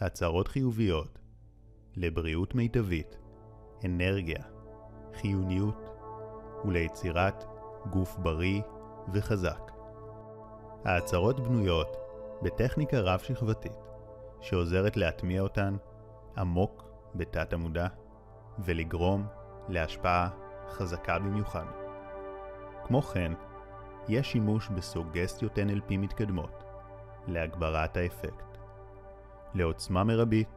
הצהרות חיוביות לבריאות מיטבית, אנרגיה, חיוניות וליצירת גוף בריא וחזק. ההצהרות בנויות בטכניקה רב-שכבתית שעוזרת להטמיע אותן עמוק בתת המודע ולגרום להשפעה חזקה במיוחד. כמו כן, יש שימוש בסוגסטיות NLP מתקדמות להגברת האפקט. לעוצמה מרבית,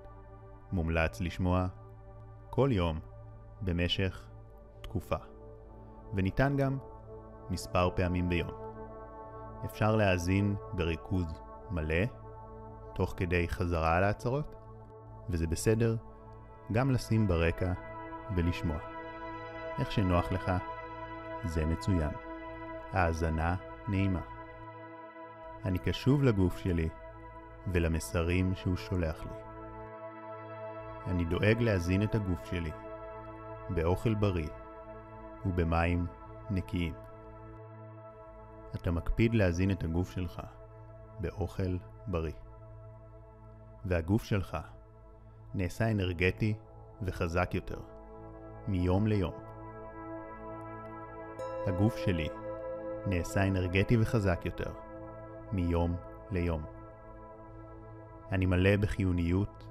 מומלץ לשמוע כל יום במשך תקופה, וניתן גם מספר פעמים ביום. אפשר להאזין בריכוז מלא, תוך כדי חזרה על ההצהרות, וזה בסדר גם לשים ברקע ולשמוע. איך שנוח לך, זה מצוין. האזנה נעימה. אני קשוב לגוף שלי ולמסרים שהוא שולח לי. אני דואג להזין את הגוף שלי באוכל בריא ובמים נקיים. אתה מקפיד להזין את הגוף שלך באוכל בריא. והגוף שלך נעשה אנרגטי וחזק יותר מיום ליום. הגוף שלי נעשה אנרגטי וחזק יותר מיום ליום. אני מלא בחיוניות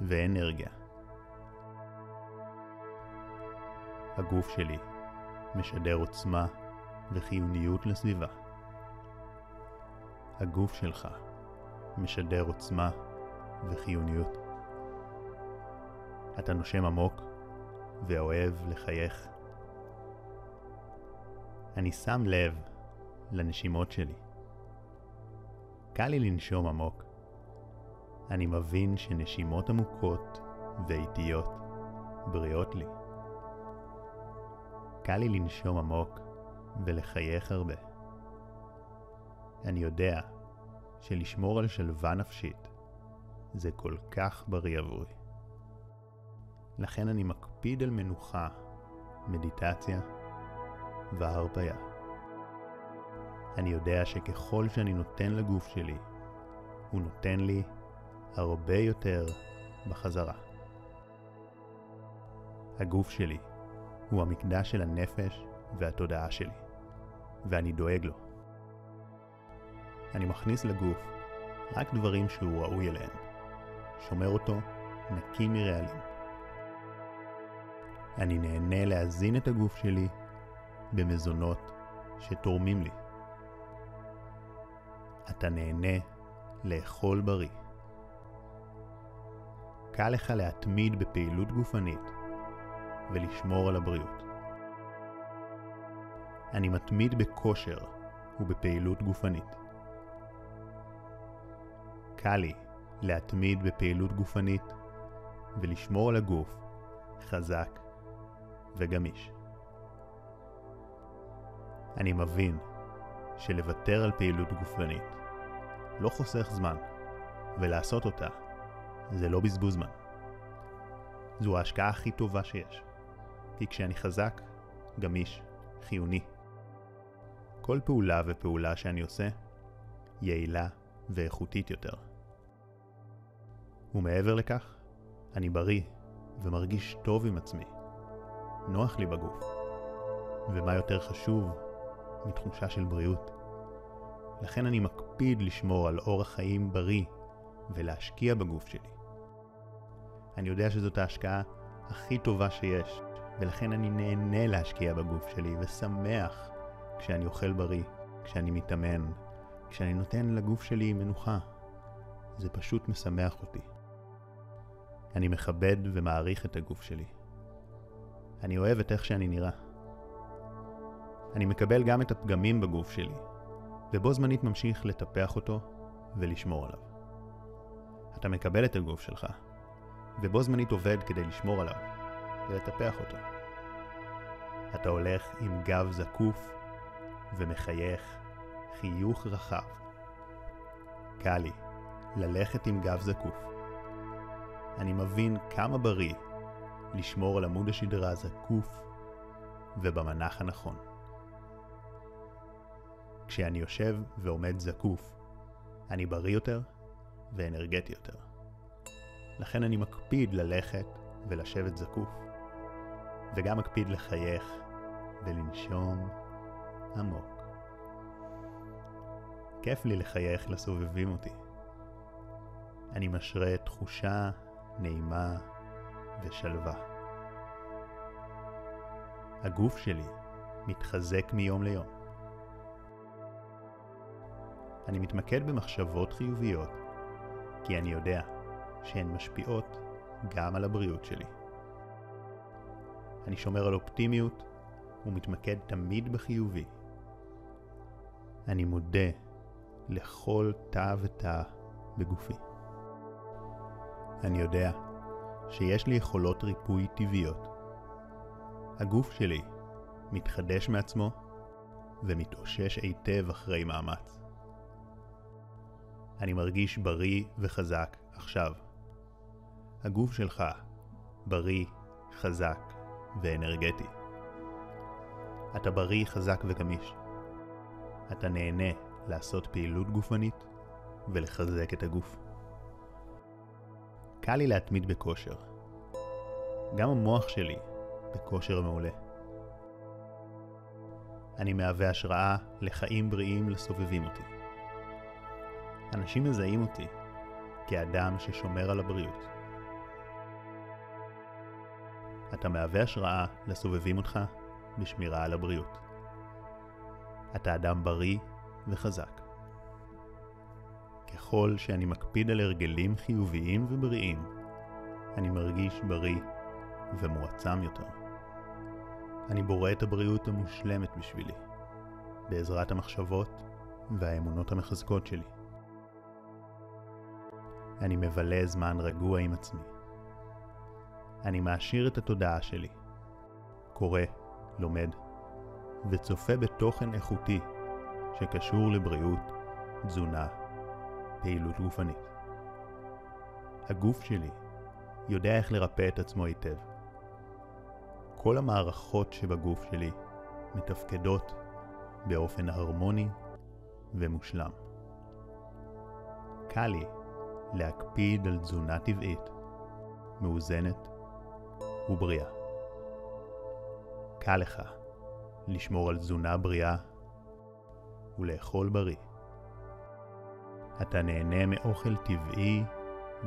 ואנרגיה. הגוף שלי משדר עוצמה וחיוניות לסביבה. הגוף שלך משדר עוצמה וחיוניות. אתה נושם עמוק ואוהב לחייך. אני שם לב לנשימות שלי. קל לי לנשום עמוק. אני מבין שנשימות עמוקות ואיטיות בריאות לי. קל לי לנשום עמוק ולחייך הרבה. אני יודע שלשמור על שלווה נפשית זה כל כך בריא עבורי. לכן אני מקפיד על מנוחה, מדיטציה והרפאיה. אני יודע שככל שאני נותן לגוף שלי, הוא נותן לי הרבה יותר בחזרה. הגוף שלי הוא המקדש של הנפש והתודעה שלי, ואני דואג לו. אני מכניס לגוף רק דברים שהוא ראוי אליהם, שומר אותו נקי מרעלים. אני נהנה להזין את הגוף שלי במזונות שתורמים לי. אתה נהנה לאכול בריא. קל לך להתמיד בפעילות גופנית ולשמור על הבריאות. אני מתמיד בכושר ובפעילות גופנית. קל לי להתמיד בפעילות גופנית ולשמור על הגוף חזק וגמיש. אני מבין שלוותר על פעילות גופנית לא חוסך זמן, ולעשות אותה זה לא בזבוז זמן. זו ההשקעה הכי טובה שיש, כי כשאני חזק, גמיש, חיוני, כל פעולה ופעולה שאני עושה, יעילה ואיכותית יותר. ומעבר לכך, אני בריא ומרגיש טוב עם עצמי. נוח לי בגוף. ומה יותר חשוב מתחושה של בריאות? לכן אני מקפיד לשמור על אורח חיים בריא ולהשקיע בגוף שלי. אני יודע שזאת ההשקעה הכי טובה שיש, ולכן אני נהנה להשקיע בגוף שלי ושמח כשאני אוכל בריא, כשאני מתאמן, כשאני נותן לגוף שלי מנוחה. זה פשוט משמח אותי. אני מכבד ומעריך את הגוף שלי. אני אוהב את איך שאני נראה. אני מקבל גם את הפגמים בגוף שלי, ובו זמנית ממשיך לטפח אותו ולשמור עליו. אתה מקבל את הגוף שלך, ובו זמנית עובד כדי לשמור עליו ולטפח אותו. אתה הולך עם גב זקוף ומחייך חיוך רחב. קל לי ללכת עם גב זקוף. אני מבין כמה בריא לשמור על עמוד השדרה זקוף ובמנח הנכון. כשאני יושב ועומד זקוף, אני בריא יותר ואנרגטי יותר. לכן אני מקפיד ללכת ולשבת זקוף, וגם מקפיד לחייך ולנשום עמוק. כיף לי לחייך לסובבים אותי. אני משרה תחושה נעימה ושלווה. הגוף שלי מתחזק מיום ליום. אני מתמקד במחשבות חיוביות, כי אני יודע שהן משפיעות גם על הבריאות שלי. אני שומר על אופטימיות ומתמקד תמיד בחיובי. אני מודה לכל תא ותא בגופי. אני יודע שיש לי יכולות ריפוי טבעיות. הגוף שלי מתחדש מעצמו ומתאושש היטב אחרי מאמץ. אני מרגיש בריא וחזק עכשיו. הגוף שלך בריא, חזק ואנרגטי. אתה בריא, חזק וגמיש. אתה נהנה לעשות פעילות גופנית ולחזק את הגוף. קל לי להתמיד בכושר. גם המוח שלי בכושר מעולה. אני מהווה השראה לחיים בריאים לסובבים אותי. אנשים מזהים אותי כאדם ששומר על הבריאות. אתה מהווה השראה לסובבים אותך בשמירה על הבריאות. אתה אדם בריא וחזק. ככל שאני מקפיד על הרגלים חיוביים ובריאים, אני מרגיש בריא ומועצם יותר. אני בורא את הבריאות המושלמת בשבילי, בעזרת המחשבות והאמונות המחזקות שלי. אני מבלה זמן רגוע עם עצמי. אני מעשיר את התודעה שלי, קורא, לומד, וצופה בתוכן איכותי שקשור לבריאות, תזונה, פעילות גופנית. הגוף שלי יודע איך לרפא את עצמו היטב. כל המערכות שבגוף שלי מתפקדות באופן הרמוני ומושלם. קל לי להקפיד על תזונה טבעית, מאוזנת ובריאה. קל לך לשמור על תזונה בריאה ולאכול בריא. אתה נהנה מאוכל טבעי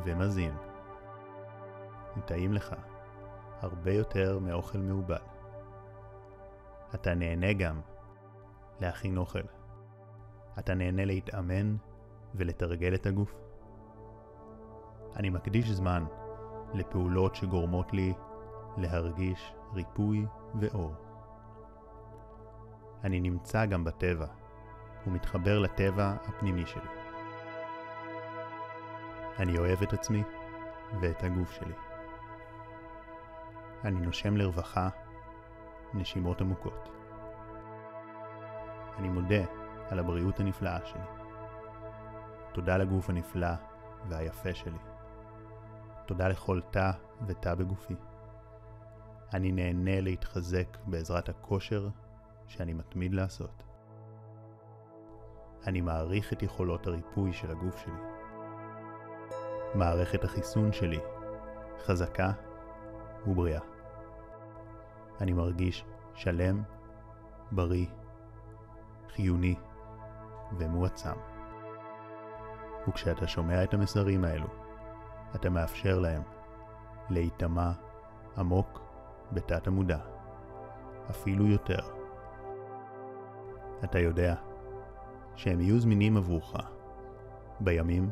ומזין. וטעים לך הרבה יותר מאוכל מעובד. אתה נהנה גם להכין אוכל. אתה נהנה להתאמן ולתרגל את הגוף. אני מקדיש זמן לפעולות שגורמות לי להרגיש ריפוי ואור. אני נמצא גם בטבע, ומתחבר לטבע הפנימי שלי. אני אוהב את עצמי ואת הגוף שלי. אני נושם לרווחה, נשימות עמוקות. אני מודה על הבריאות הנפלאה שלי. תודה לגוף הנפלא והיפה שלי. תודה לכל תא ותא בגופי. אני נהנה להתחזק בעזרת הכושר שאני מתמיד לעשות. אני מעריך את יכולות הריפוי של הגוף שלי. מערכת החיסון שלי חזקה ובריאה. אני מרגיש שלם, בריא, חיוני ומועצם. וכשאתה שומע את המסרים האלו, אתה מאפשר להם להיטמע עמוק בתת המודע, אפילו יותר. אתה יודע שהם יהיו זמינים עבורך בימים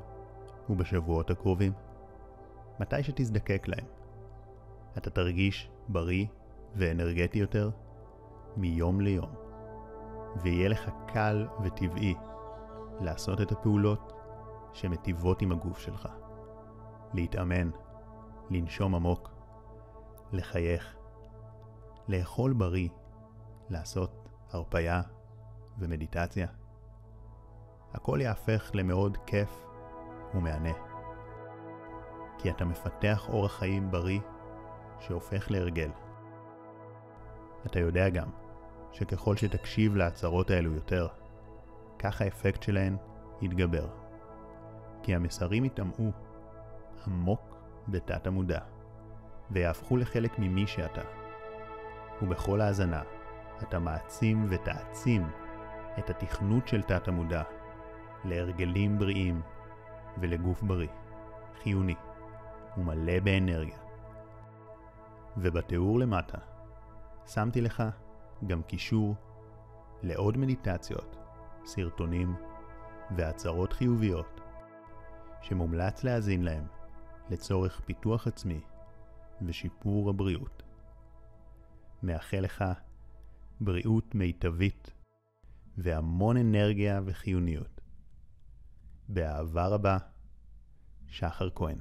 ובשבועות הקרובים, מתי שתזדקק להם. אתה תרגיש בריא ואנרגטי יותר מיום ליום, ויהיה לך קל וטבעי לעשות את הפעולות שמטיבות עם הגוף שלך. להתאמן, לנשום עמוק, לחייך, לאכול בריא, לעשות הרפייה ומדיטציה. הכל יהפך למאוד כיף ומהנה. כי אתה מפתח אורח חיים בריא שהופך להרגל. אתה יודע גם שככל שתקשיב להצהרות האלו יותר, כך האפקט שלהן יתגבר. כי המסרים יטמעו עמוק בתת המודע, ויהפכו לחלק ממי שאתה. ובכל האזנה, אתה מעצים ותעצים את התכנות של תת המודע להרגלים בריאים ולגוף בריא, חיוני ומלא באנרגיה. ובתיאור למטה שמתי לך גם קישור לעוד מדיטציות, סרטונים והצהרות חיוביות שמומלץ להאזין להם לצורך פיתוח עצמי ושיפור הבריאות. מאחל לך בריאות מיטבית והמון אנרגיה וחיוניות. באהבה רבה, שחר כהן